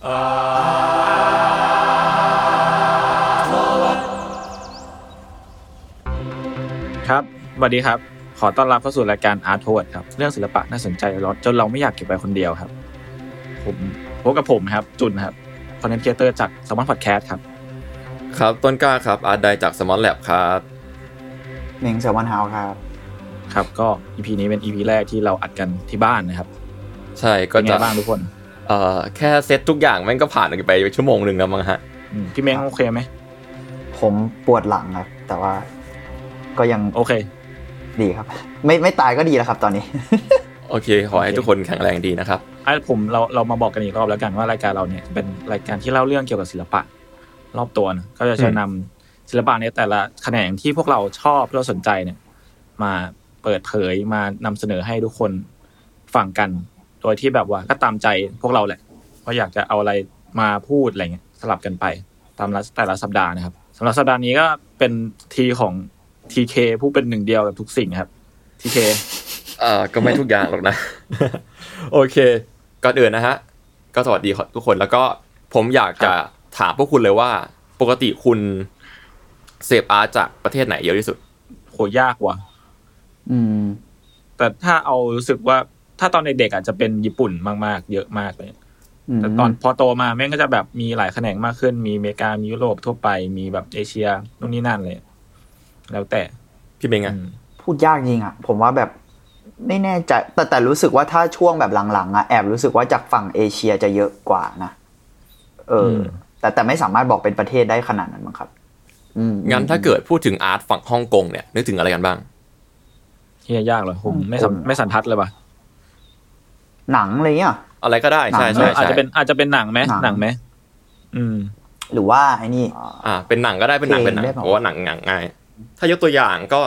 ครับสวัสดีครับ ขอต้อนรับเข้าสู่รายการ Art t o w a r d ครับ เรื่องศิลปะน่าสนใจรถจนเราไม่อยากเก็บไว้คนเดียวครับ ผมพบกับผมครับ จุนครับคอนเทนต์ครีเอเตอร์จากสมอนพอดแคสต์ครับ ครับต้นกล้าครับ อาร์ตไดจากสมอลแลบครับเม้งแซลมอนเฮาส์ครับ ครับ ก็ EP นี้เป็น EP แรกที่เราอัดกันที่บ้านนะครับ ใช่ก็เป็นไงจะบ้างทุกคน เอ่อแค่เซตทุกอย่างแม่งก็ผ่านไปชั่วโมงหนึ่งแล้วมั้งฮะอืมพี่เม้งโอเคไหมผมปวดหลังครับ แต่ว่าก็ยังโอเค ดีครับ ไม่ไม่ตายก็ดีแล้วครับ ตอนนี้ โอเค ขอให้ทุกคนแข็งแรงดีนะครับไอ้ผมเราเรามาบอกกันอีกรอบแล้วกันว่ารายการเราเนี่ยเป็นรายการที่เล่าเรื่องเกี่ยวกับศิลปะ รอบตัวนะก็จะจะนำศิลปะในแต่ละแขนงที่พวกเราชอบที่เราสนใจเนี่ย มาเปิดเผยมานำเสนอให้ทุกคนฟังกัน โดยที่แบบว่าก็ตามใจพวกเราแหละว่าอยากจะเอาอะไรมาพูดอะไรเงี้ยสลับกันไป ตามละแต่ละสัปดาห์นะครับสำหรับสัปดาห์นี้ก็เป็นทีของทีเคผู้เป็นหนึ่งเดียวกับทุกสิ่งครับทีเคเอ่อก็ไม่ทุกอย่างหรอกนะ โอเคก่อนอื่นนะฮะ ก็สวัสดีทุกคนแล้วก็ผมอยากจะถามพวกคุณเลยว่า ปกติคุณเสพอาร์ตจากประเทศไหนเยอะที่สุดโหยากว่ะอืม แต่ถ้าเอารู้สึกว่า ถ้าตอนเด็กๆอาจจะเป็นญี่ปุ่นมากๆ เยอะมากเลย แต่ตอนพอโตมาแม่งก็จะแบบมีหลายแขนงมากขึ้น มีอเมริกา มียุโรปทั่วไป มีแบบเอเชียนู่นนี่นั่นเลย แล้วแต่ พี่เบงอือะมพูดยากจริงอะ ผมว่าแบบไม่แน่ใจ แต่แต่รู้สึกว่าถ้าช่วงแบบหลังๆอะแอบรู้สึกว่าจากฝั่งเอเชียจะเยอะกว่านะ เอออมแต่แต่ไม่สามารถบอกเป็นประเทศได้ขนาดนั้นมั้งครับอืมงั้นถ้าเกิดพูดถึงอาร์ตฝั่งฮ่องกงเนี่ยนึกถึงอะไรกันบ้างเฮียยากเลยผมไม่สัมไม่สันทัดเลยว่ะ หนังอะไรเงี้ยอะไรก็ได้ใช่หนังใช่อาจใช่จะเป็นอาจจะเป็นหนังไหมหนังหนังไหมอืม หรือว่าไอ้นี่ อ่า เป็นหนังก็ได้เป็นหนังเพลงเป็นหนังได้เปล่าเพราะว่าหนังหนังง่ายถ้ายกตัวอย่างก็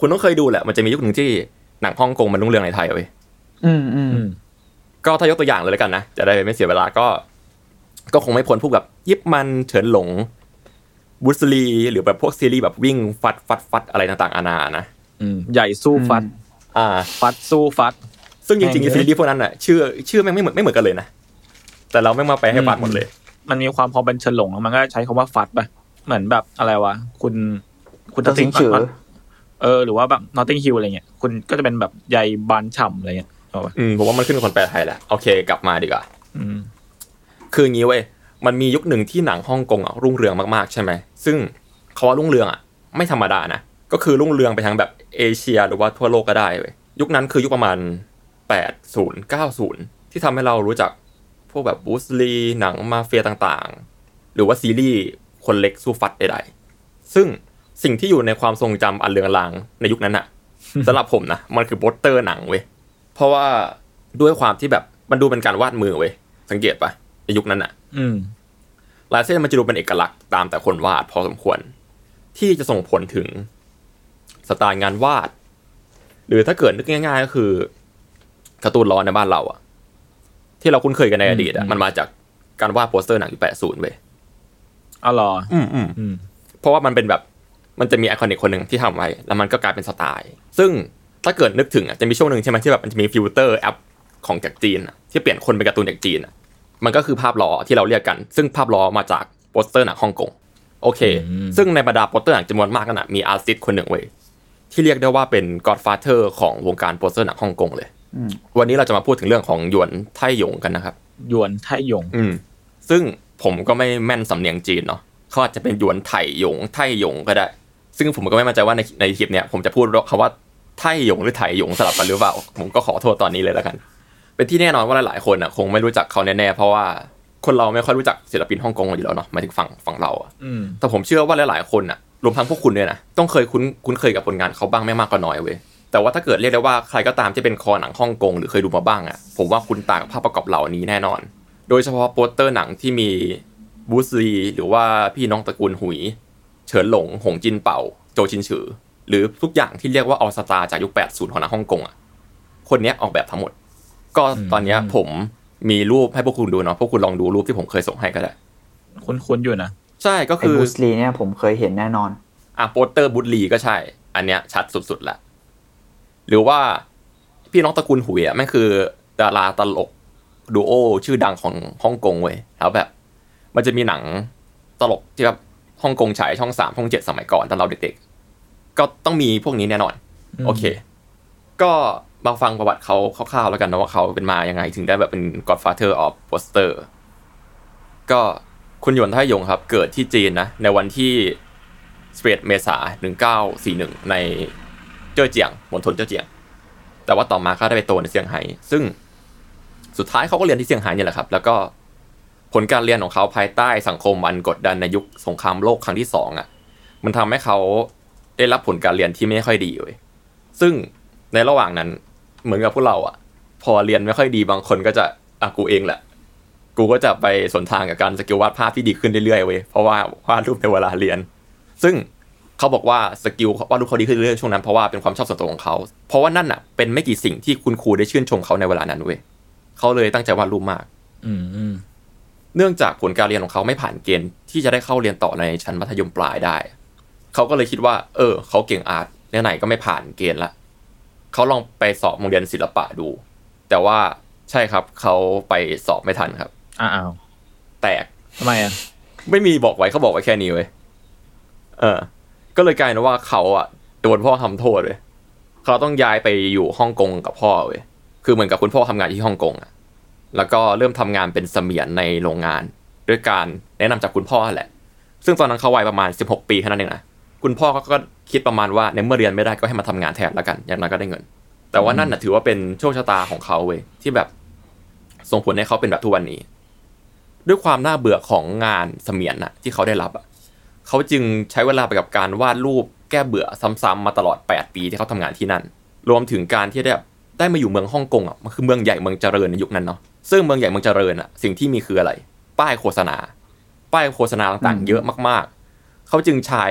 คุณต้องเคยดูแหละมันจะมียุคหนึ่งที่หนังฮ่องกงมันรุ่งเรืองในไทยเว้ยอืมอืมอืมก็ถ้ายกตัวอย่างเลยแล้วกันนะจะได้ไม่เสียเวลาก็ ก็คงไม่พ้นพวกแบบยิปมันเฉินหลงบุสลีหรือแบบพวกซีรีส์แบบวิ่งฟัดฟัดฟัดอะไรต่างๆอานานะอืมใหญ่สู้ฟัด อ่า ฟัดสู้ฟัด ซึ่งจริงแม่งๆซีรีส์พวกนั้นอะชื่อชื่อแม่งไม่เหมือนไม่เหมือนกันเลยนะ แต่เราแม่งมาไปลให้ฟัดหมดเลย มันมีความพอเป็นเฉินหลงแล้วมันก็ใช้คำว่าฟัดไปเหมือนแบบอะไรวะ คุณคุณตัดสินชื่อเออหรือว่าแบบ Notting Hill อะไรเงี้ยคุณก็จะเป็นแบบใยบานฉ่ำอะไรเงี้ยเอาปะอืมผมว่ามันขึ้นกับคนแปลไทยแหละโอเค กลับมาดีกว่าอืมคืออย่างนี้เว้ยมันมียุคหนึ่งที่หนังฮ่องกงอะรุ่งเรืองมากๆใช่ไหมซึ่งเขาว่ารุ่งเรืองอะไม่ธรรมดานะก็คือรุ่งเรืองไปทางแบบเอเชียหรือว่าทั่วโลกก็ได้เว้ยยุคนั้นคือยุคประมาณ 80 90 ที่ทำให้เรารู้จักพวกแบบบูสลีหนังมาเฟียต่างๆ หรือว่าซีรีส์คนเล็กสู้ฟัดใดๆ ซึ่งสิ่งที่อยู่ในความทรงจำอันเลือนลางในยุคนั้นอะสำหรับผมนะ มันคือโปสเตอร์หนังเว้ย เพราะว่าด้วยความที่แบบมันดูเป็นการวาดมือเว้ย สังเกตปะในยุคนั้นอะอืมลายเส้นมันจะดูเป็นเอกลักษณ์ตามแต่คนวาดพอสมควร ที่จะส่งผลถึงสไตล์งานวาด หรือถ้าเกิดนึกง่าย ๆ ก็คือ การ์ตูนล้อในบ้านเราอะที่เราคุ้นเคยกันในอดีตอือะมมันมาจากการวาดโปสเตอร์หนังยุคแปดศูนย์เว้ยอ๋อเหรออืมอืมอืมเพราะว่ามันเป็นแบบมันจะมี iconic คนหนึ่งที่ทำไว้ แล้วมันก็กลายเป็นสไตล์ ซึ่งถ้าเกิดนึกถึงอะจะมีช่วงหนึ่งใช่ไหมที่แบบมันจะมีฟิลเตอร์แอปของจากจีนอะที่เปลี่ยนคนเป็นการ์ตูนจากจีนอะมันก็คือภาพล้อที่เราเรียกกัน ซึ่งภาพล้อมาจากโปสเตอร์หนังฮ่องกงโอเคอืมซึ่งในบรรดาโปสเตอร์หนังจำนวนมากนั่นนะมี artist คนหนึ่งเว้ยที่เรียกได้ว่าเป็น godfather ของวงการโปสเตอร์หนังฮ่องกงเลยอืม วันนี้เราจะมาพูดถึงเรื่องของหยวนไทหยงกันนะครับ หยวนไทหยง อืม ซึ่งผมก็ไม่แม่นสำเนียงจีนเนาะเขาอาจจะเป็นหยวนไถหยง ไทหยงก็ได้ ซึ่งผมก็ไม่มั่นใจว่าในในคลิปเนี้ยผมจะพูดคำว่าไทหยงหรือไถหยงสลับกันหรือเปล่า ผมก็ขอโทษตอนนี้เลยแล้วกัน เป็นที่แน่นอนว่าหลายๆคนอะคงไม่รู้จักเขาแน่ๆเพราะว่าคนเราไม่ค่อยรู้จักศิลปินฮ่องกงอยู่แล้วเนาะหมายถึงฝั่งฝั่งเราอะอืมแต่ผมเชื่อว่าหลายๆคนอะรวมทั้งพวกคุณด้วยนะต้องเคยคุ้นคุ้นเคยกับผลงานเขาบ้างไม่มากก็น้อยเว้ย แต่ว่าถ้าเกิดเรียกได้ว่าใครก็ตามที่เป็นคอหนังฮ่องกงหรือเคยดูมาบ้างอะผมว่าคุณต่างกับภาพประกอบเหล่านี้แน่นอน โดยเฉพาะโปสเตอร์หนังที่มีบูสลีหรือว่าพี่น้องตระกูลหุย เฉินหลง หงจินเป่า โจชินฉือ หรือทุกอย่างที่เรียกว่าออสตาจากยุค 80 ของหนังฮ่องกงอะคนเนี้ยออกแบบทั้งหมด ก็ตอนเนี้ยผมมีรูปให้พวกคุณดูเนาะพวกคุณลองดูรูปที่ผมเคยส่งให้ก็ได้ คุ้นๆอยู่นะ ใช่ก็ไอ้คือบูสลีเนี่ยผมเคยเห็นแน่นอน อะโปสเตอร์บุตลีก็ใช่ อันเนี้ยชัดสุดๆละ หรือว่าพี่น้องตระกูลหุยอะแม่งคือดาราตลกดูโอชื่อดังของฮ่องกงเว้ยแล้วแบบ มันจะมีหนังตลกที่แบบฮ่องกงฉายช่องสามช่องเจ็ดสมัยก่อนตอนเราเด็กๆ ก็ต้องมีพวกนี้แน่นอนอืมโอเค ก็มาฟังประวัติเขาคร่าวๆแล้วกันนะว่าเขาเป็นมายังไง ถึงได้แบบเป็น Godfather of Poster ก็คุณหยวนไทหยงครับ เกิดที่จีนนะ ในวันที่11เมษายน1941 ใน เจ้อเจียงมณฑลเจ้อเจียง แต่ว่าต่อมาเขาได้ไปโตในเซี่ยงไฮ้ซึ่งสุดท้ายเขาก็เรียนที่เซี่ยงไฮ้เนี่ยแหละครับ แล้วก็ผลการเรียนของเขาภายใต้สังคมอันกดดันในยุคสงครามโลกครั้งที่สองอะ มันทำให้เขาได้รับผลการเรียนที่ไม่ค่อยดีเว้ยซึ่งในระหว่างนั้นเหมือนกับพวกเราอะ พอเรียนไม่ค่อยดีบางคนก็จะอะกูเองแหละ กูก็จะไปสวนทางกับการสกิลวาดภาพที่ดีขึ้นเรื่อยๆเว้ยเพราะว่าวาดรูปในเวลาเรียน ซึ่ง เขาบอกว่าสกิลวาดรูปเขาดีขึ้นเรื่อยๆช่วงนั้นเพราะว่าเป็นความชอบส่วนตัวของเขาเพราะว่านั่นอะเป็นไม่กี่สิ่งที่คุณครูได้ชื่นชมเขาในเวลานั้นเว้ยเขาเลยตั้งใจวาดรูปมาก อืมอืมเนื่องจากผลการเรียนของเขาไม่ผ่านเกณฑ์ที่จะได้เข้าเรียนต่อในชั้นมัธยมปลายได้ เขาก็เลยคิดว่า เออ เขาเก่งอาร์ตไหนๆก็ไม่ผ่านเกณฑ์ละเขาลองไปสอบโรงเรียนศิลปะดู แต่ว่าใช่ครับเขาไปสอบไม่ทันครับอ้าวแตกทำไมอะไม่มีบอกไว้เขาบอกไว้แค่นี้เว้ยเออ ก็เลยกลายเป็นว่าเขาอะโดนพ่อทำโทษเลยเขาต้องย้ายไปอยู่ฮ่องกงกับพ่อเว้ยคือเหมือนกับคุณพ่อทำงานที่ฮ่องกงอะแล้วก็เริ่มทำงานเป็นเสมียนในโรงงาน ด้วยการแนะนำจากคุณพ่อแหละ ซึ่งตอนนั้นเขาวัยประมาณ 16 ปีแค่นั้นเองนะคุณพ่อก็ก็คิดประมาณว่าในเมื่อเรียนไม่ได้ก็ให้มาทำงานแทนแล้วกัน อย่างน้อยก็ได้เงิน แต่ว่านั่นน่ะถือว่าเป็นโชคชะตาของเขาเว้ยที่แบบส่งผลให้เขาเป็นแบบทุกวันนี้ ด้วยความน่าเบื่อของงานเสมียนน่ะที่เขาได้รับอะ เขาจึงใช้เวลาไปกับการวาดรูปแก้เบื่อซ้ำๆมาตลอด 8 ปีที่เขาทำงานที่นั่น รวมถึงการที่ได้แบบได้มาอยู่เมืองฮ่องกงอะมันคือเมืองใหญ่เมืองเจริญในยุคนั้นเนาะซึ่งเมืองใหญ่เมืองเจริญอะสิ่งที่มีคืออะไร ป้ายโฆษณา ป้ายโฆษณาต่างๆ เยอะมากๆ เขาจึงใช้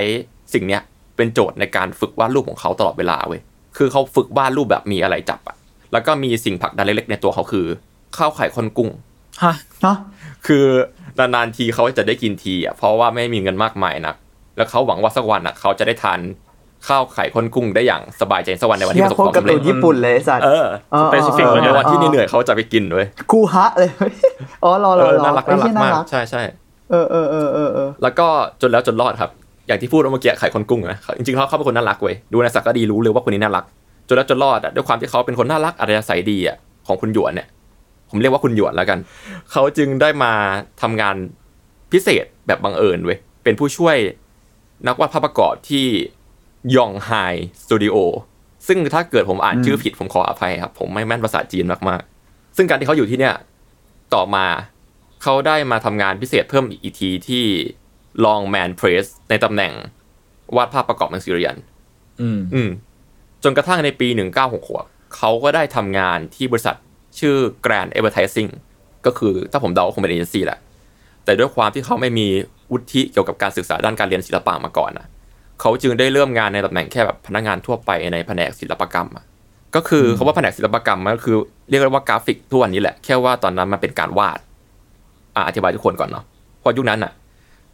สิ่งเนี้ยเป็นโจทย์ในการฝึกวาดรูปของเขาตลอดเวลาเว้ยคือเขาฝึกวาดรูปแบบมีอะไรจับอะแล้วก็มีสิ่งผลักดันเล็กๆในตัวเขาคือ ข้าวไข่ข้นกุ้ง ฮะเนาะคือนานๆทีเขาจะได้กินทีอะเพราะว่าไม่มีเงินมากมายนักแล้วเขาหวังว่าสักวันอะเขาจะได้ทานข้าวไข่ข้นกุ้งได้อย่างสบายใจสักวันในวันที่เฮีปยระสบโคคตวารมการ์สำตูเร็จนญี่ปุ่นเลยไอ้สัตว์เออเออ Specific เออเลยในนะวันที่เหนื่อยๆเขาจะไปกินด้วยกูฮะเลยอ๋อรอรเอออรอน่ารักไอ้น่ารัเหี้กยน่ามากรักใช่ใช่เออเออเออเออเออแล้วก็จนแล้วจนรอดครับ อย่างที่พูดเมื่อกี้ไข่คนกุ้งนะจริงๆเขาเขาเป็นคนน่ารักเว้ยดูในสักก็ดีรู้เลยว่าคนนี้น่ารัก จนแล้วจนรอดอะด้วยความที่เขาเป็นคนน่ารักอัธยาศัยดีอะของคุณหยวนเนี่ย ผมเรียกว่าคุณหยวนแล้วกัน เขาจึงได้มาทำงานพิเศษแบบบังเอิญเว้ยเป็นผู้ช่วยนักวาดภาพประกอบที่ยองไฮสตูดิโอซึ่งถ้าเกิดผมอ่านชื่อผิดผมขออภัยครับ ผมไม่แม่นภาษาจีนมากๆ ซึ่งการที่เขาอยู่ที่เนี่ย ต่อมาเขาได้มาทำงานพิเศษเพิ่มอีกทีที่ Longman Press ในตำแหน่งวาดภาพประกอบหนังสือเรียนอืมอืม จนกระทั่งในปี 1966 เขาก็ได้ทำงานที่บริษัท ชื่อ Grand Advertising ก็คือถ้าผมเดาก็คงเป็นเอเจนซี่แหละ แต่ด้วยความที่เขาไม่มีวุฒิเกี่ยวกับการศึกษาด้านการเรียนศิลปะมาก่อนนะเขาจึงได้เริ่มงานในตำแหน่งแค่แบบพนักงานทั่วไปในแผนกศิลปกรรมอะก็คือเขาว่าแผนกศิลปกรรมมันก็คือเรียกได้ว่ากราฟิกทุกวันนี้แหละแค่ว่าตอนนั้นมันเป็นการวาดอะอธิบายทุกคนก่อนเนาะเพราะยุคนั้นอะ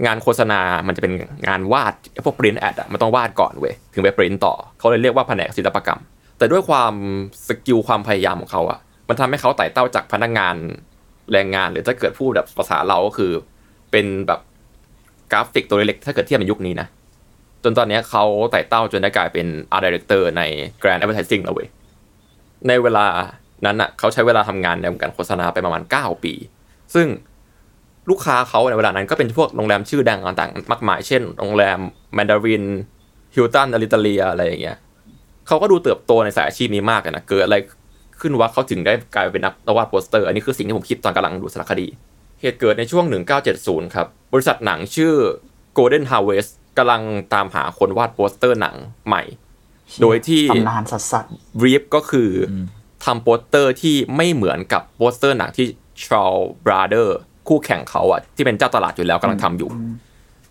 งานโฆษณา มันจะเป็นงานวาดพวก print ad อะมันต้องวาดก่อนเว้ยถึงไปปริ้นต่อเขาเลยเรียกว่าแผนกศิลปกรรม แต่ด้วยความสกิลความพยายามของเขาอะ มันทำให้เขาไต่เต้าจากพนักงานแรงงาน หรือถ้าเกิดพูดแบบภาษาเราก็คือ เป็นแบบกราฟิกตัวเล็กถ้าเกิดเทียบในยุคนี้นะจนตอนนี้เขาไต่เต้าจนได้กลายเป็น Art Director ใน Grant Advertising แล้วเว้ยในเวลานั้นอะเขาใช้เวลาทำงานในวงการโฆษณาไปประมาณ 9 ปี ซึ่งลูกค้าเขาในเวลานั้นก็เป็นพวกโรงแรมชื่อดังต่างๆ มากมาย เช่น โรงแรมแมนดารินฮิลตันอลิตาเลียอะไรอย่างเงี้ยเขาก็ดูเติบโตในสายอาชีพนี้มากนะ เกิดอะไร ขึ้นวะเขาถึงได้กลายเป็นนักวาดโปสเตอร์ อันนี้คือสิ่งที่ผมคิดตอนกำลังดูสารคดี เหตุเกิดในช่วง 1970 ครับ บริษัทหนังชื่อ Golden Harvest กำลังตามหาคนวาดโปสเตอร์หนังใหม่ โดยที่ตำนานสัสสัส brief ก็คืออทำโปสเตอร์ที่ไม่เหมือนกับโปสเตอร์หนังที่ Shaw Brothers คู่แข่งเขาอะที่เป็นเจ้าตลาดอยู่แล้วกำลังทำอยู่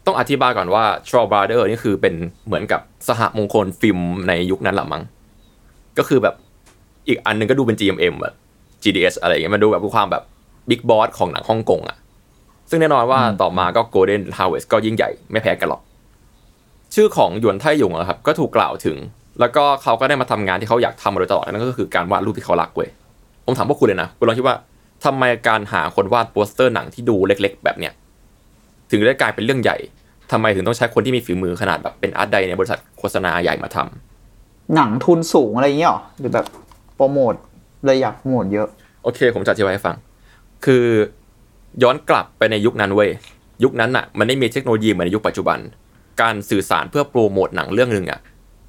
ต้องอธิบายก่อนว่า Shaw Brothers นี่คือเป็นเหมือนกับสหมงคลฟิล์มในยุคนั้นแหละมั้งก็คือแบบ อีกอันหนึ่งก็ดูเป็น GMM อะ GDS อะไรอย่างเงี้ยมันดูแบบความแบบ big boss ของหนังฮ่องกงอะซึ่งแน่นอนว่าต่อมาก็ Golden Harvest ก็ยิ่งใหญ่ไม่แพ้กันหรอก ชื่อของหยวนไทหยงอะครับ ก็ถูกกล่าวถึง แล้วก็เขาก็ได้มาทำงานที่เขาอยากทำมาโดยตลอดนั่นก็คือการวาดรูปที่เขารักเว้ยผมถามพวกคุณเลยนะคุณลองคิดว่าทำไมการหาคนวาดโปสเตอร์หนังที่ดูเล็ก ๆ แบบเนี้ยถึงได้กลายเป็นเรื่องใหญ่ทำไมถึงต้องใช้คนที่มีฝีมือขนาดแบบเป็นอาร์ตไดในบริษัทโฆษณาใหญ่มาทำหนังทุนสูงอะไรอย่างเงี้ยหรอหรือแบบ โปรโมทเลยอยากโปรโมทเยอะ โอเค ผมจะอธิบายให้ฟัง คือย้อนกลับไปในยุคนั้นเว้ยยุคนั้นอะมันไม่มีเทคโนโลยีเหมือนในยุคปัจจุบัน การสื่อสารเพื่อโปรโมทหนังเรื่องหนึ่งอะ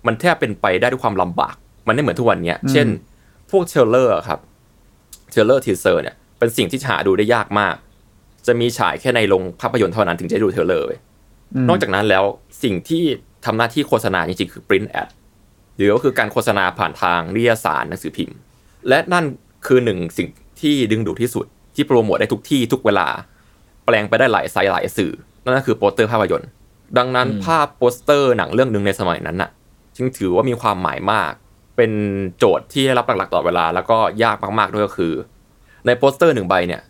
มันแทบเป็นไปได้ด้วยความลำบาก มันไม่เหมือนทุกวันเนี้ย เช่น พวกเทรลเลอร์อะครับtrailer teaser เนี่ยเป็นสิ่งที่หาดูได้ยากมาก จะมีฉายแค่ในโรงภาพยนตร์เท่านั้นถึงจะได้ดู trailer เว้ยนอกจากนั้นแล้วสิ่งที่ทำหน้าที่โฆษณาจริงๆคือ print ad หรือก็คือการโฆษณาผ่านทางนิตยสารหนังสือพิมพ์ และนั่นคือหนึ่งสิ่งที่ดึงดูดที่สุด ที่โปรโมทได้ทุกที่ทุกเวลา แปลงไปได้หลายไซส์หลายสื่อ นั่นก็คือโปสเตอร์ภาพยนตร์ ดังนั้นภาพโปสเตอร์หนังเรื่องหนึ่งในสมัยนั้นน่ะ จึงถือว่ามีความหมายมาก เป็นโจทย์ที่ได้รับหลักๆตลอดเวลา แล้วก็ยากมากๆด้วยก็คือ ในโปสเตอร์หนึ่งใบเนี่ย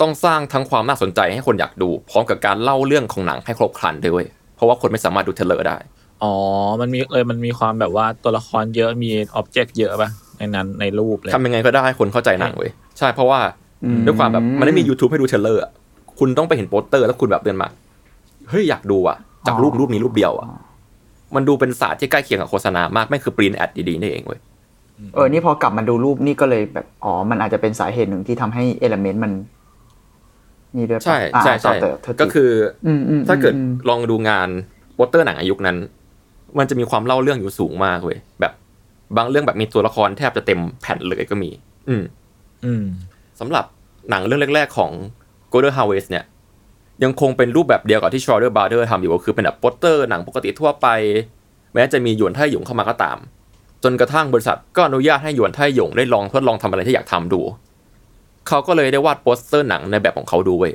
ต้องสร้างทั้งความน่าสนใจให้คนอยากดู พร้อมกับการเล่าเรื่องของหนังให้ครบครันด้วย เพราะว่าคนไม่สามารถดู trailer ได้ อ๋อ มันมีเลยมันมีความแบบว่าตัวละครเยอะมี object เยอะป่ะในนั้นในรูปเลยทำยังไงก็ได้ให้คนเข้าใจหนังเว้ยใช่เพราะว่าอืมด้วยความแบบมันไม่มี YouTube ให้ดู trailer อะคุณต้องไปเห็นโปสเตอร์ แล้วคุณแบบเดินมาเฮ้ยอยากดูอะ จากรูปรูปนี้รูปเดียวอะ มันดูเป็นศาสตร์ที่ใกล้เคียงกับโฆษณามากไม่คือปรินแอดดีๆนี่เองเว้ยเออ นี่พอกลับมาดูรูปนี่ก็เลยแบบ อ๋อ มันอาจจะเป็นสาเหตุหนึ่งที่ทำให้เอลเมนต์มัน นี่ด้วยปะใช่อ่าใช่ต่อใช่เติมโทษทีก็คืออมอืมถ้าเกิดอืมลองดูงานโปสเตอร์หนังอายุคนั้น มันจะมีความเล่าเรื่องอยู่สูงมากเว้ยแบบบางเรื่องแบบมีตัวละครแทบจะเต็มแผ่นเลยก็มี อืม อืมสำหรับหนังเรื่องแรก ๆของ Golden Harvest เนี่ย ยังคงเป็นรูปแบบเดียวกับที่ Schroeder Brothers ทำอยู่ก็คือเป็นแบบโปสเตอร์หนังปกติทั่วไป แม้จะมีหยวนไทหยงเข้ามาก็ตาม จนกระทั่งบริษัทก็อนุญาตให้หยวนไทหยงได้ลองทดลองทำอะไรที่อยากทำดู เขาก็เลยได้วาดโปสเตอร์หนังในแบบของเขาดูเว้ย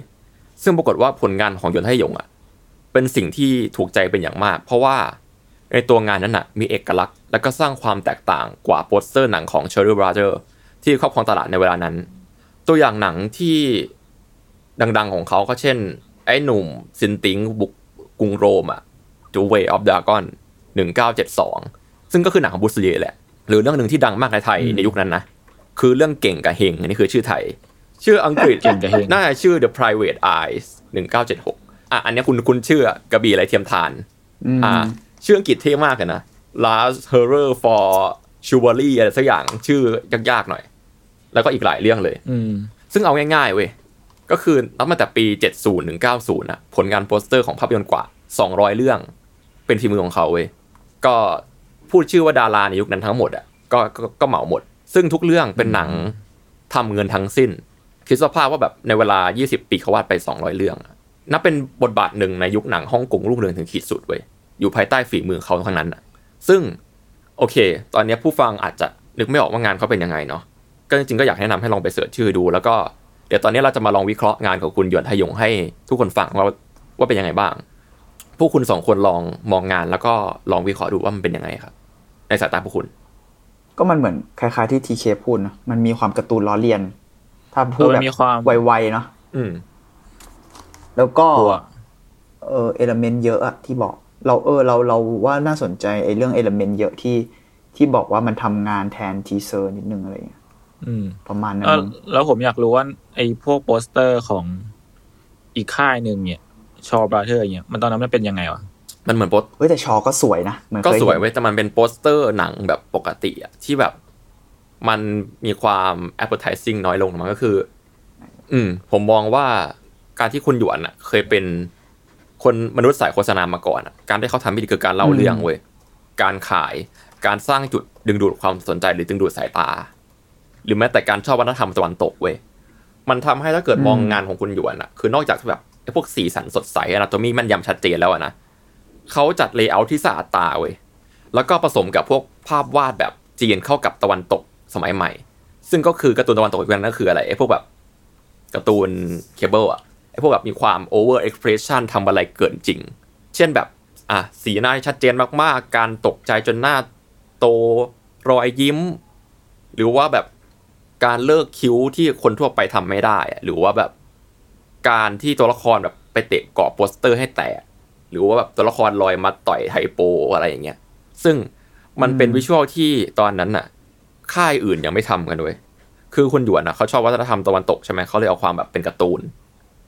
ซึ่งปรากฏว่าผลงานของหยวนไทหยงอะ เป็นสิ่งที่ถูกใจเป็นอย่างมาก เพราะว่า ในตัวงานนั้นน่ะมีเอกลักษณ์ และก็สร้างความแตกต่างกว่าโปสเตอร์หนังของ Cherry Brothers ที่ครอบครองตลาดในเวลานั้น ตัวอย่างหนังที่ดังๆของเขาก็เช่น ไอ้หนุ่มซินติงบุกกรุงโรมอะ The Way of Dragon 1972ซึ่งก็คือหนังของบุสเลียแหละ หรือเรื่องหนึ่งที่ดังมากในไทยในยุคนั้นนะ คือเรื่องเก่งกับเฮงอันนี้คือชื่อไทย ชื่ออังกฤษเก่งกับเฮงน่าจะชื่อ The Private Eyes 1976อะอันเนี้ยคุณคุณชื่อกระบี่ไรเทียมทานอืมอ่า ชื่ออังกฤษเท่มากเลยนะ Last Horror for Chivalry อะไรสักอย่างชื่อยากๆหน่อย แล้วก็อีกหลายเรื่องเลย อืมซึ่งเอาง่ายๆเว้ย ก็คือนับมาแต่ปี 70ถึง90นะผลงานโปสเตอร์ของภาพยนตร์กว่า 200 เรื่อง เป็นฝีมือของเขาเว้ย ก็พูดชื่อว่าดาราในยุคนั้นทั้งหมดอะก็ก็ก็เหมาหมด ซึ่งทุกเรื่องเป็นหนังทำเงินทั้งสิ้น คิดสภาพว่าแบบในเวลา 20 ปีเขาวาดไป 200 เรื่องอะนับเป็นบทบาทหนึ่งในยุคหนังฮ่องกงรุ่งเรืองถึงขีดสุดเว้ย อยู่ภายใต้ฝีมือเขาทั้งนั้นอะซึ่งโอเค ตอนเนี้ยผู้ฟังอาจจะนึกไม่ออกว่างานเขาเป็นยังไงเนาะก็จริงๆก็อยากแนะนำให้ลองไปเสิร์ชชื่อดู แล้วก็เดี๋ยวตอนนี้เราจะมาลองวิเคราะห์งานของคุณหยวนไทยงให้ทุกคนฟังว่าว่าเป็นยังไงบ้าง พวกคุณสองคนลองมองงานแล้วก็ลองวิเคราะห์ดูว่ามันเป็นยังไงครับ ในสายตาพวกคุณ ก็มันเหมือนคล้ายๆที่ทีเคพูดนะมันมีความการ์ตูนล้อเลียน ถ้าพูดเออแบมันมีความไวๆเนาะอืมแล้วก็กลัวเออ element เยอะอะที่บอก เราเออเราเราว่าน่าสนใจไอ้เรื่อง element เยอะที่ที่บอกว่ามันทำงานแทน teaser นิดนึงอะไรอย่างเงี้ยอืมประมาณนั้นเออมั้งแล้วผมอยากรู้ว่า ไอ้พวกโปสเตอร์ของอีกค่ายหนึ่งเนี่ย Shaw Brothers เนี่ยมันตอนนั้นมันเป็นยังไงวะมันเหมือนโปสเฮ้ยแต่ Shaw ก็สวยนะเหมือนก็เคยสวยเห็นเวเว้ยแต่มันเป็นโปสเตอร์หนังแบบปกติอะที่แบบ มันมีความ appetizing น้อยลงมันก็คือ อืม ผมมองว่าการที่คุณหยวนอะเคยเป็น คนมนุษย์สายโฆษณามาก่อนอะการที่เขาทำนี่คือการเล่าเรื่องเว้ยการขายการสร้างจุดดึงดูดความสนใจหรือดึงดูดสายตา หรือแม้แต่การชอบวัฒนธรรมตะวันตกเว้ยมันทำให้ถ้าเกิดมองงานของคุณหยวนอะคือนอกจากแบบไอ้พวกสีสันสดใส anatomy แม่นยำชัดเจนแล้วอะนะเขาจัด layer ที่สะอาดตาเว้ยแล้วก็ผสมกับพวกภาพวาดแบบจีนเข้ากับตะวันตกสมัยใหม่ ซึ่งก็คือการ์ตูนตะวันตกอีกนั้นก็คืออะไรไอ้พวกแบบการ์ตูนเคเบิลอะ ไอ้พวกแบบมีความ over expression ทำอะไรเกินจริง เช่นแบบอะสีหน้าชัดเจนมากๆ การตกใจจนหน้าโตรอยยิ้ม หรือว่าแบบการเลิกคิ้วที่คนทั่วไปทำไม่ได้ หรือว่าแบบการที่ตัวละครแบบไปเตะกรอบโปสเตอร์ให้แตกหรือว่าแบบตัวละครลอยมาต่อยไฮโปอะไรอย่างเงี้ย ซึ่งมันเป็น visual ที่ตอนนั้นน่ะ ค่ายอื่นยังไม่ทำกันด้วย คือคุณหยวนน่ะเขาชอบวัฒนธรรมตะวันตกใช่ไหมเขาเลยเอาความแบบเป็นการ์ตูน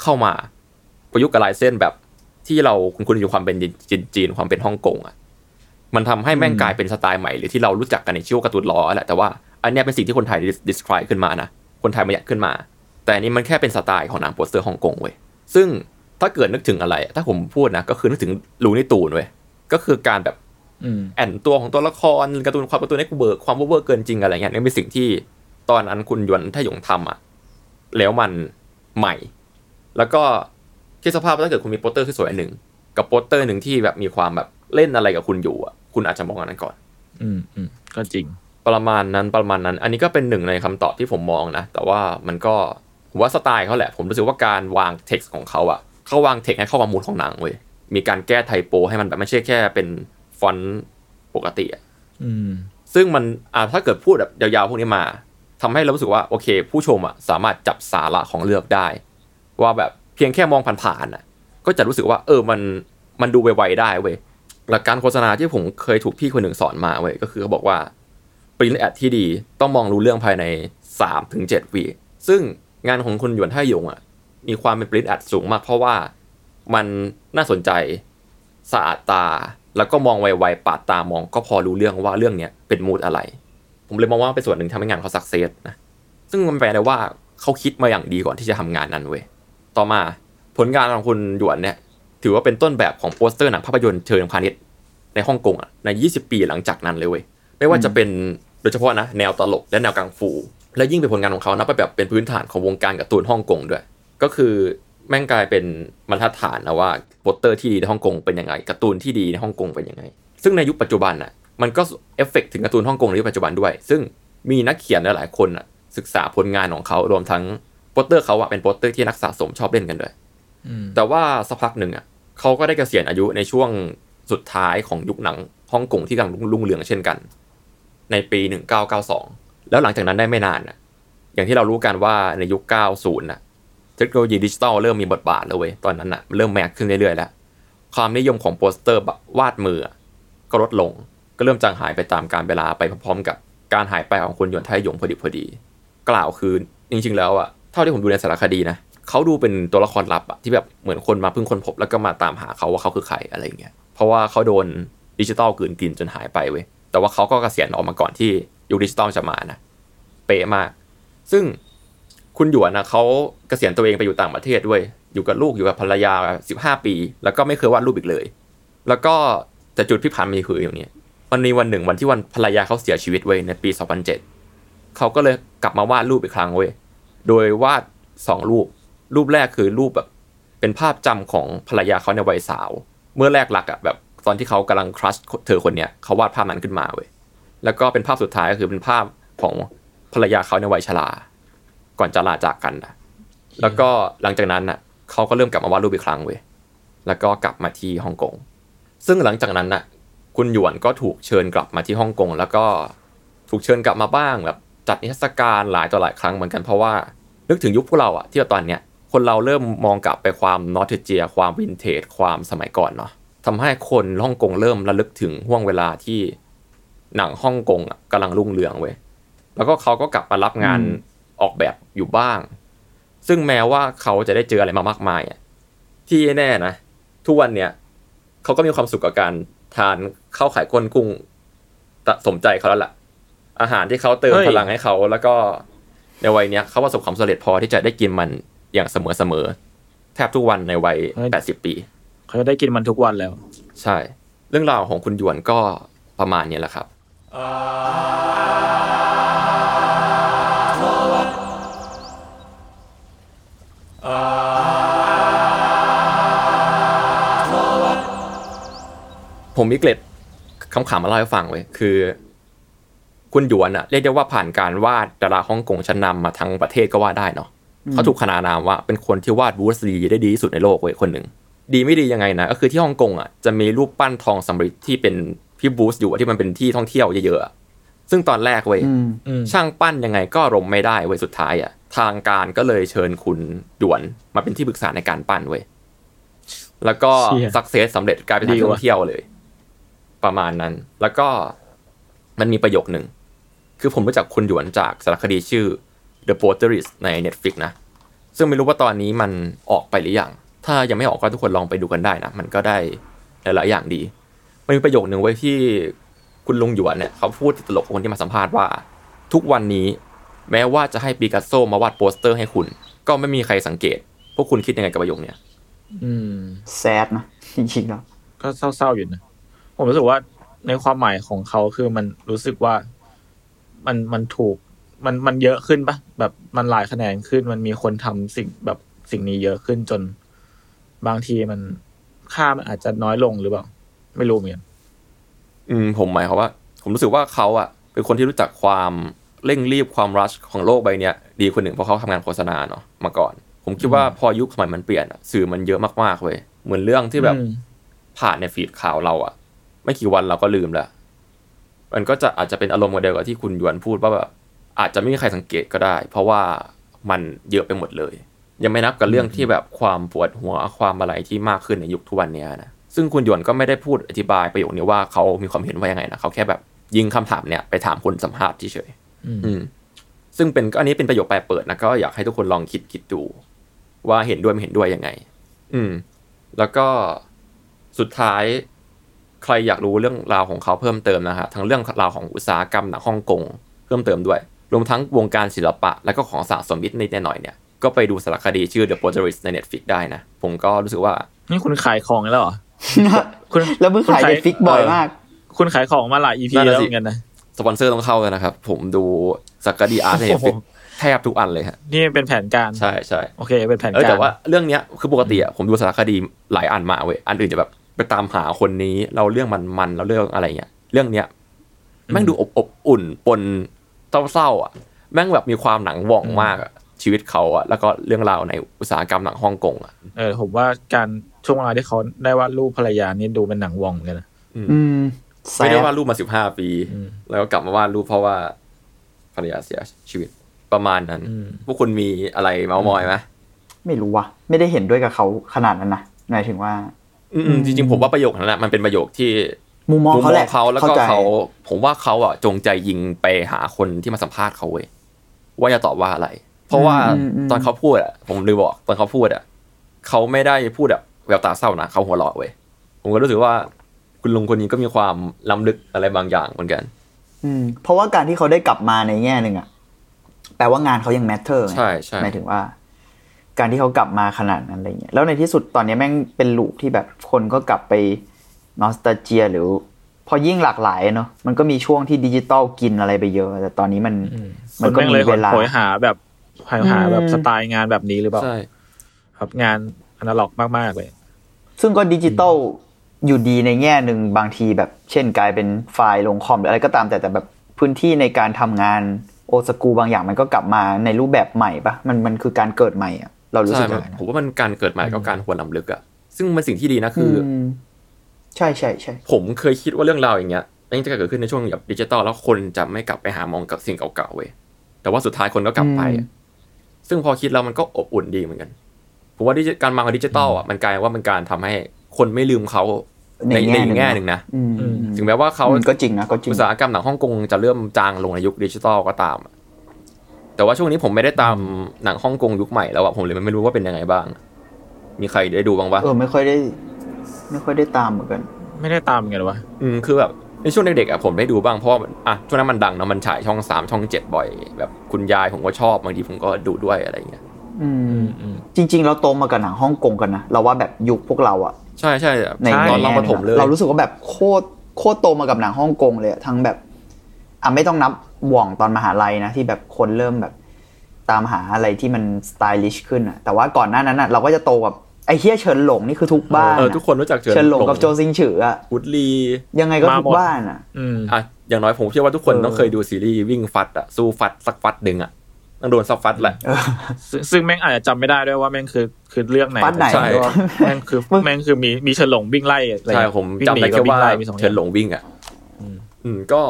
เข้ามาประยุกต์กับลายเส้นแบบที่เราคุณคุณอยู่ความเป็นจีนจีนความเป็นฮ่องกงอะมันทำให้แม่งกลายเป็นสไตล์ใหม่หรือที่เรารู้จักกันในชื่อว่าการ์ตูนล้อแหละแต่ว่าอันเนี้ยเป็นสิ่งที่คนไทย describe ขึ้นมานะคนไทยมายัดขึ้นมา แต่อันนี้มันแค่เป็นสไตล์ของหนังโปสเตอร์ฮ่องกงเว้ยซึ่งถ้าเกิดนึกถึงอะไร ถ้าผมพูดนะ ก็คือนึกถึง Looney Tunes เว้ยก็คือการแบบอืมแอนตัวของตัวละครการ์ตูนความการ์ตูนให้กูเบิกความเวอร์เกินจริงอะไรเงี้ยนี่เป็นสิ่งที่ตอนนั้นคุณหยวนไทหยงทำอะแล้วมันใหม่ แล้วก็ที่สภาพถ้าเกิดคุณมีโปสเตอร์ที่สวยอันหนึ่งกับโปสเตอร์หนึ่งที่แบบมีความแบบเล่นอะไรกับคุณอยู่อะคุณอาจจะมองอันนั้นก่อน อืมอืมก็จริง ประมาณนั้นประมาณนั้น อันนี้ก็เป็นหนึ่งในคำตอบที่ผมมองนะ แต่ว่ามันก็ผมว่าสไตล์เขาแหละ ผมรู้สึกว่าการวางเท็กซ์ของเขาอะเขาวางเท็กซ์ให้เข้ากับมูดของหนังเว้ยมีการแก้ไทโป ให้มันแบบไม่ใช่แค่เป็นฟอนต์ปกติอะอืมซึ่งมันอ่าถ้าเกิดพูดแบบยาวๆพวกนี้มาทำให้เรารู้สึกว่าโอเค ผู้ชมอะสามารถจับสาระของเลือกได้ ว่าแบบเพียงแค่มองผ่านๆอะก็จะรู้สึกว่า เออมันมันดูไวๆได้เว้ยหลักการโฆษณาที่ผมเคยถูกพี่คนหนึ่งสอนมาเว้ยก็คือเขาบอกว่าปริ้นแอดที่ดีต้องมองรู้เรื่องภายใน3ถึง7วิซึ่งงานของคุณหยวนท่ายงอะ มีความเป็นปริ้นแอดสูงมากเพราะว่ามันน่าสนใจสะอาดตา แล้วก็มองไวๆปาดตามองก็พอรู้เรื่องว่าเรื่องเนี้ยเป็นมูดอะไร ผมเลยมองว่าเป็นส่วนหนึ่งทำให้งานเขาสักเซสนะซึ่งมันแปลได้ว่าเขาคิดมาอย่างดีก่อนที่จะทำงานนั้นเว้ย ต่อมาผลงานของคุณหยวนเนี่ยถือว่าเป็นต้นแบบของโปสเตอร์หนังภาพยนตร์เชิงพาณิชย์ในฮ่องกงอะใน 20 ปีหลังจากนั้นเลยเว้ยไม่ว่าจะเป็นโดยเฉพาะนะแนวตลกและแนวกังฟู และยิ่งเป็นผลงานของเขานะไปแบบเป็นพื้นฐานของวงการการ์ตูนฮ่องกงด้วย ก็คือแม่งกลายเป็นบรรทัดฐานนะว่าโปสเตอร์ที่ดีในฮ่องกงเป็นยังไงการ์ตูนที่ดีในฮ่องกงเป็นยังไง ซึ่งในยุคปัจจุบันน่ะมันก็เอฟเฟกต์ถึงการ์ตูนฮ่องกงในยุคปัจจุบันด้วย ซึ่งมีนักเขียนหลายๆคนศึกษาผลงานของเขารวมทั้ง โปสเตอร์เขาอะเป็นโปสเตอร์ที่นักสะสมชอบเล่นกันด้วยอืมแต่ว่าสักพักหนึ่งอะเขาก็ได้เกษียณอายุในช่วงสุดท้ายของยุคหนังฮ่องกงที่กำลังรุ่งเรืองเช่นกัน ในปี 1992 แล้วหลังจากนั้นได้ไม่นานน่ะอย่างที่เรารู้กันว่าในยุค 90น่ะเทคโนโลยีดิจิตอลเริ่มมีบทบาทแล้วเว้ยตอนนั้นน่ะเริ่ม mass ขึ้นเรื่อยๆแล้ว ความนิยมของโปสเตอร์แบบวาดมืออะก็ลดลงก็เริ่มจางหายไปตามกาลเวลาไปพร้อมๆ กับการหายไปของคุณหยวนไทหยงพอดีพอดี กล่าวคือจริงๆแล้วอะ เท่าที่ผมดูในสารคดีนะเขาดูเป็นตัวละครลับอะที่แบบเหมือนคนมาเพิ่งคนพบแล้วก็มาตามหาเขาว่าเขาคือใครอะไรเงี้ยเพราะว่าเขาโดนดิจิตอลกืนกินจนหายไปเว้ยแต่ว่าเขาก็เกษียณออกมาก่อนที่ยุคดิจิตอลจะมานะเป๊ะมาก ซึ่งคุณหยวนนะเขาเกษียณตัวเองไปอยู่ต่างประเทศด้วย อยู่กับลูกอยู่กับภรรยา 15 ปี แล้วก็ไม่เคยวาดรูปอีกเลย แล้วก็แต่จุดพิพันธ์มีคืออย่างนี้วันนี้วันหนึ่งวันที่วันภรรยาเขาเสียชีวิตเว้ยในปี 2007เขาก็เลยกลับมาวาดรูปอีกครั้งเว้ย โดยวาดสองรูป รูปแรกคือรูปแบบเป็นภาพจำของภรรยาเขาในวัยสาว เมื่อแรกหลักอะแบบตอนที่เขากำลังครัชเธอคนเนี้ยเขาวาดภาพนั้นขึ้นมาเว้ยแล้วก็เป็นภาพสุดท้ายก็คือเป็นภาพของภรรยาเขาในวัยชรา ก่อนจะลาจากกันนะแล้วก็หลังจากนั้นน่ะเขาก็เริ่มกลับมาวาดรูปอีกครั้งเว้ยแล้วก็กลับมาที่ฮ่องกง ซึ่งหลังจากนั้นน่ะ คุณหยวนก็ถูกเชิญกลับมาที่ฮ่องกงแล้วก็ถูกเชิญกลับมาบ้างแบบ จัดนิทรรศการหลายต่อหลายครั้งเหมือนกันเพราะว่า นึกถึงยุคพวกเราอะที่ตอนเนี้ยคนเราเริ่มมองกลับไปความนอสเทเจีย ความวินเทจความสมัยก่อนเนาะทำให้คนฮ่องกงเริ่มระลึกถึงห่วงเวลาที่หนังฮ่องกงอะกำลังรุ่งเรืองเว้ยแล้วก็เขาก็กลับมารับงานออกแบบอยู่บ้าง ซึ่งแม้ว่าเขาจะได้เจออะไรมามากมายอะที่แน่นะทุกวันเนี้ยเขาก็มีความสุขกับการทานข้าวไข่ก้นกุ้งตะสมใจเขาแล้วล่ะ อาหารที่เขาเติมเฮ้ยพลังให้เขาแล้วก็ในวัยเนี้ยเขาประสบความสำเร็จพอที่จะได้กินมันอย่างเสมอเสมอๆแทบทุกวันในวัย80ปี เขาจะได้กินมันทุกวันแล้ว ใช่ เรื่องราวของคุณหยวนก็ประมาณนี้แหละครับผมมีเกร็ดคำขำมาเล่าให้ฟังเว้ยคือ คุณหยวนอะเรียกได้ว่าผ่านการวาดดาราฮ่องกงชั้นนำมาทั้งประเทศก็ว่าได้เนาะเขาถูกขนานนามว่าเป็นคนที่วาดบูสลีได้ดีที่สุดในโลกเว้ยคนหนึ่งดีไม่ดียังไงนะก็คือที่ฮ่องกงอะจะมีรูปปั้นทองสำริดที่เป็นพี่บูสอยู่อะที่มันเป็นที่ท่องเที่ยวเยอะๆอะซึ่งตอนแรกเว้ยอืมอืมช่างปั้นยังไงก็รมไม่ได้เว้ยสุดท้ายอะทางการก็เลยเชิญคุณด่วนมาเป็นที่ปรึกษาในการปั้นเว้ยแล้วก็เชี่ยสักเซสสำเร็จกลายเป็นที่ดีว่ะท่องเที่ยวเลย ประมาณนั้น แล้วก็มันมีประโยคหนึ่ง คือผมรู้จักคุณหยวนจากสารคดีชื่อ The Potterist ใน Netflix นะ ซึ่งไม่รู้ว่าตอนนี้มันออกไปหรือยัง ถ้ายังไม่ออกก็ทุกคนลองไปดูกันได้นะ มันก็ได้หลายๆอย่างดี มันมีประโยคหนึ่งไว้ที่คุณลุงหยวนเนี่ยเขาพูดติดตลกกับคนที่มาสัมภาษณ์ว่า ทุกวันนี้แม้ว่าจะให้ปีกัสโซมาวาดโปสเตอร์ให้คุณ ก็ไม่มีใครสังเกต พวกคุณคิดยังไงกับประโยคเนี้ยอืมแซดนะจริงๆแล้วก็เศร้าๆอยู่นะ ผมรู้สึกว่าในความหมายของเขาคือมันรู้สึกว่า มันมันถูกมันมันเยอะขึ้นปะแบบมันหลายคะแนนขึ้น มันมีคนทำสิ่งแบบสิ่งนี้เยอะขึ้นจน บางทีมันค่ามันอาจจะน้อยลงหรือเปล่า ไม่รู้เหมือนกันอืมผมหมายความว่า ผมรู้สึกว่าเขาอะเป็นคนที่รู้จักความเร่งรีบความรัชของโลกใบเนี้ยดีคนหนึ่งเพราะเขาทำงานโฆษณาเนาะมาก่อน ผมคิดว่าพอยุคสมัยมันเปลี่ยนอะสื่อมันเยอะมากๆเว้ยเหมือนเรื่องที่แบบอืมผ่านในฟีดข่าวเราอะไม่กี่วันเราก็ลืมแล้ว มันก็จะอาจจะเป็นอารมณ์เดียวกับที่คุณหยวนพูดว่าแบบอาจจะไม่มีใครสังเกตก็ได้ เพราะว่ามันเยอะไปหมดเลย ยังไม่นับกับเรื่องที่แบบความปวดหัวความอะไรที่มากขึ้นในยุคทุกวันเนี้ยนะซึ่งคุณหยวนก็ไม่ได้พูดอธิบายประโยคนี้ว่าเขามีความเห็นว่ายังไงนะเขาแค่แบบยิงคำถามเนี่ยไปถามคนสัมภาษณ์เฉยๆอืมอืมซึ่งเป็นก็อันนี้เป็นประโยคแปลเปิดนะก็อยากให้ทุกคนลองคิดคิดดู ว่าเห็นด้วยไม่เห็นด้วยยังไง อืม แล้วก็สุดท้าย ใครอยากรู้เรื่องราวของเขาเพิ่มเติมนะฮะทั้งเรื่องราวของอุตสาหกรรมหนังฮ่องกงเพิ่มเติมด้วย รวมทั้งวงการศิลปะ และก็ของสะสมนิดนิดหน่อยๆเนี่ยก็ไปดูสารคดีชื่อ The Potterist ใน Netflix ได้นะ ผมก็รู้สึกว่า นี่คุณขายของแล้วเหรอคุณแล้วมึงขายคุณในฟิกบ่อยมาก คุณขายของมาหลาย EP นั่นน่ะแล้วสิเหมือนกันนะสปอนเซอร์ต้องเข้าเลยนะครับ ผมดูสารคดีอาร์ตในโอ้โห Netflix แทบทุกอันเลยฮะนี่เป็นแผนการใช่ใช่โอเคเป็นแผนเออการแต่ว่าเรื่องเนี้ยคือปกติอะผมดูสารคดีหลายอันมาเว้ยอันอื่นจะแบบ ไปตามหาคนนี้เราเรื่องมันมันเราเรื่องอะไรเงี้ยเรื่องเนี้ยแม่งดูอบอบอุ่นปนเศร้าๆอะแม่งแบบมีความหนังหว่องมากอะชีวิตเขาอะแล้วก็เรื่องราวในอุตสาหกรรมหนังฮ่องกงอะเออผมว่าการช่วงเวลาที่เขาได้วาดรูปภรรยานี่ดูเป็นหนังวองเหมือนกันนะอืมแซไม่ได้ดวาดรูปมาสิบห้าปีอืมแล้วก็กลับมาวาดรูปเพราะว่าภรรยาเสียชีวิตประมาณนั้นอืมพวกคุณมีอะไรเมาส์มอยไหมไม่รู้ว่ะ ไม่ได้เห็นด้วยกับเขาขนาดนั้นนะหมายถึงว่า อืมๆจริงๆผมว่าประโยคนั้นแหละมันเป็นประโยคที่มุมมองเขาแหละเขาแล้วก็เข้าใจเขา ผมว่าเขาอะจงใจยิงไปหาคนที่มาสัมภาษณ์เขาเว้ยว่าจะตอบว่าอะไร เพราะว่าอืมอืมตอนเขาพูดอะ ผมลืมบอกตอนเขาพูดอะเขาไม่ได้พูดแบบแววตาเศร้านะเขาหัวเราะเว้ยผมก็รู้สึกว่า คุณลุงคนนี้ก็มีความล้ำลึกอะไรบางอย่างเหมือนกัน อืม เพราะว่าการที่เขาได้กลับมาในแง่หนึ่งอะแปลว่างานเขายัง matter ใช่ใช่หมายถึงว่า การที่เขากลับมาขนาดนั้นอะไรเงี้ยแล้วในที่สุดตอนนี้แม่งเป็น loop ที่แบบคนก็กลับไป nostalgia หรือ พอยิ่งหลากหลายเนาะมันก็มีช่วงที่ดิจิตอลกินอะไรไปเยอะ แต่ตอนนี้มันอืมมันก็คแงมีเลยเวลาโหยหาแบบโหยหาแบบอืมสไตล์งานแบบนี้หรือเปล่าใช่ครับงานอนาล็อกมากๆเลย ซึ่งก็ดิจิตอลอยู่ดีในแง่หนึ่งบางทีแบบ เช่นกลายเป็นไฟล์ลงคอมหรืออะไรก็ตามแต่แต่แบบพื้นที่ในการทำงานโอสกูบางอย่างมันก็กลับมาในรูปแบบใหม่ปะมันมันคือการเกิดใหม่อะ เรารู้สึกใช่มัอนย่างนั้นผมว่ามันการเกิดใหม่กับการหวนรำลึกอะซึ่งมันสิ่งที่ดีนะคืออืมใช่ใช่ใช่ผมเคยคิดว่าเรื่องราวอย่างเงี้ยมันจะเกิดขึ้นในช่วงแบบดิจิตอลแล้วคนจะไม่กลับไปหามองกับสิ่งเก่าๆเว้ยแต่ว่าสุดท้ายคนก็กลับไปอะซึ่งพอคิดแล้วมันก็อบอุ่นดีเหมือนกันผมว่าดิจิการมาของดิจิตอลอะมันกลายว่ามันการทำให้คนไม่ลืมเขาในในอีกแง่หนึ่งนะอืมอืมถึงแม้ว่าเขาอืมก็จริงนะก็จริงอุตสาหกรรมหนังฮ่องกงจะเริ่มจางลงในยุคดิจิตอลก็ตามอะ แต่ว่าช่วงนี้ผมไม่ได้ตามหนังฮ่องกงยุคใหม่แล้วอะผมเลยไม่รู้ว่าเป็นยังไงบ้าง มีใครได้ดูบ้างปะเออไมไม่ค่อยได้ ไม่ค่อยได้ตามเหมือนกัน ไม่ได้ตามไงหรอวะอืมคือแบบในช่วงเด็กๆอะผมได้ดูบ้างเพราะว่าอะช่วงนั้นมันดังเนอะมันฉายช่องสามช่องเจ็ดบ่อย แบบคุณยายผมก็ชอบบางทีผมก็ดูด้วยอะไรเงี้ยอืมอืมจริง ๆ เราโตมากับหนังฮ่องกงกันนะเราว่าแบบยุคพวกเราอะใช่ใช่ในตอนในเราแง่ประถมเลย เรารู้สึกว่าแบบโคตรโคตรโตมากับหนังฮ่องกงเลยอะทั้งแบบอะไม่ต้องนับ หว่องตอนมหาลัยนะที่แบบคนเริ่มแบบตามหาอะไรที่มันสไตลิชขึ้นอะแต่ว่าก่อนหน้านั้นอะเราก็จะโตกับไอ้เฮียเฉินหลงนี่คือทุกบ้านเอออะทุกคนรู้จักเฉินหลงกับโจซิงฉืออะวุดลียังไงก็มาทุหมกดบ้านอะอืมอะอย่างน้อยผมเชื่อว่าทุกคนเออต้องเคยดูซีรีส์วิ่งฟัดอะสู้ฟัดสักฟัดหนึ่งอะต้องโดนสักฟัดแหละซึ่งซึ่งแม่งอาจจะจำไม่ได้ด้วยว่าแม่งคือคือเรื่องไหนฟัดไหนใช่ด้วยแม่งคือแม่งคือมีมีเฉินหลงวิ่งไล่อะไรใช่ผมจำได้แค่ว่าวิ่งหนีกับวิ่งไล่มีสองอเฉินย่างหลงวิ่งอะ อืมก็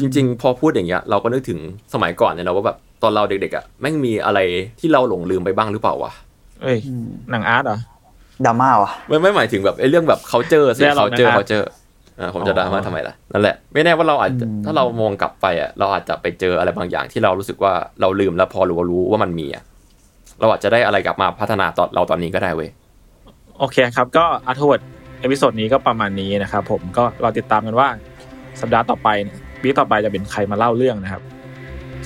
จริง ๆ พอพูดอย่างเงี้ย เราก็นึกถึงสมัยก่อนเนี่ยนะว่าแบบตอนเราเด็กๆอะแม่งมีอะไรที่เราหลงลืมไปบ้างหรือเปล่าวะเอ้ยหนังอาร์ตเหรอดราม่าวะไม่ไม่หมายถึงแบบไอ้เรื่องแบบ culture สิแน่หรอก culture นะ culture อ่าผมจะอ๋อดราม่าทำไมล่ะนั่นแหละไม่แน่ว่าเราอาจจะถ้าเรามองกลับไปอะเราอาจจะไปเจออะไรบางอย่างที่เรารู้สึกว่าเราลืมแล้วพอรู้ว่ารู้ว่ามันมีอะเราอาจจะได้อะไรกลับมาพัฒนาตอนเราตอนนี้ก็ได้เว้ยโอเคครับ ก็อาร์ทเวิร์ด episode นี้ก็ประมาณนี้นะครับผมก็เราติดตามกันว่า สัปดาห์ต่อไปเนี่ย week ต่อไปจะเป็นใครมาเล่าเรื่องนะครับ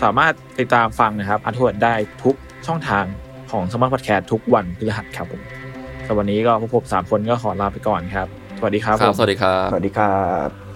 สามารถติดตามฟังนะครับอาร์ทเวิร์ดได้ทุกช่องทางของสมาร์ทพอดแคสต์ทุกวันพฤหัสครับผมสำหรับวันนี้ก็พวกผมสามคนก็ขอลาไปก่อนครับ สวัสดีครับครับผมสวัสดีครับ สวัสดีครับ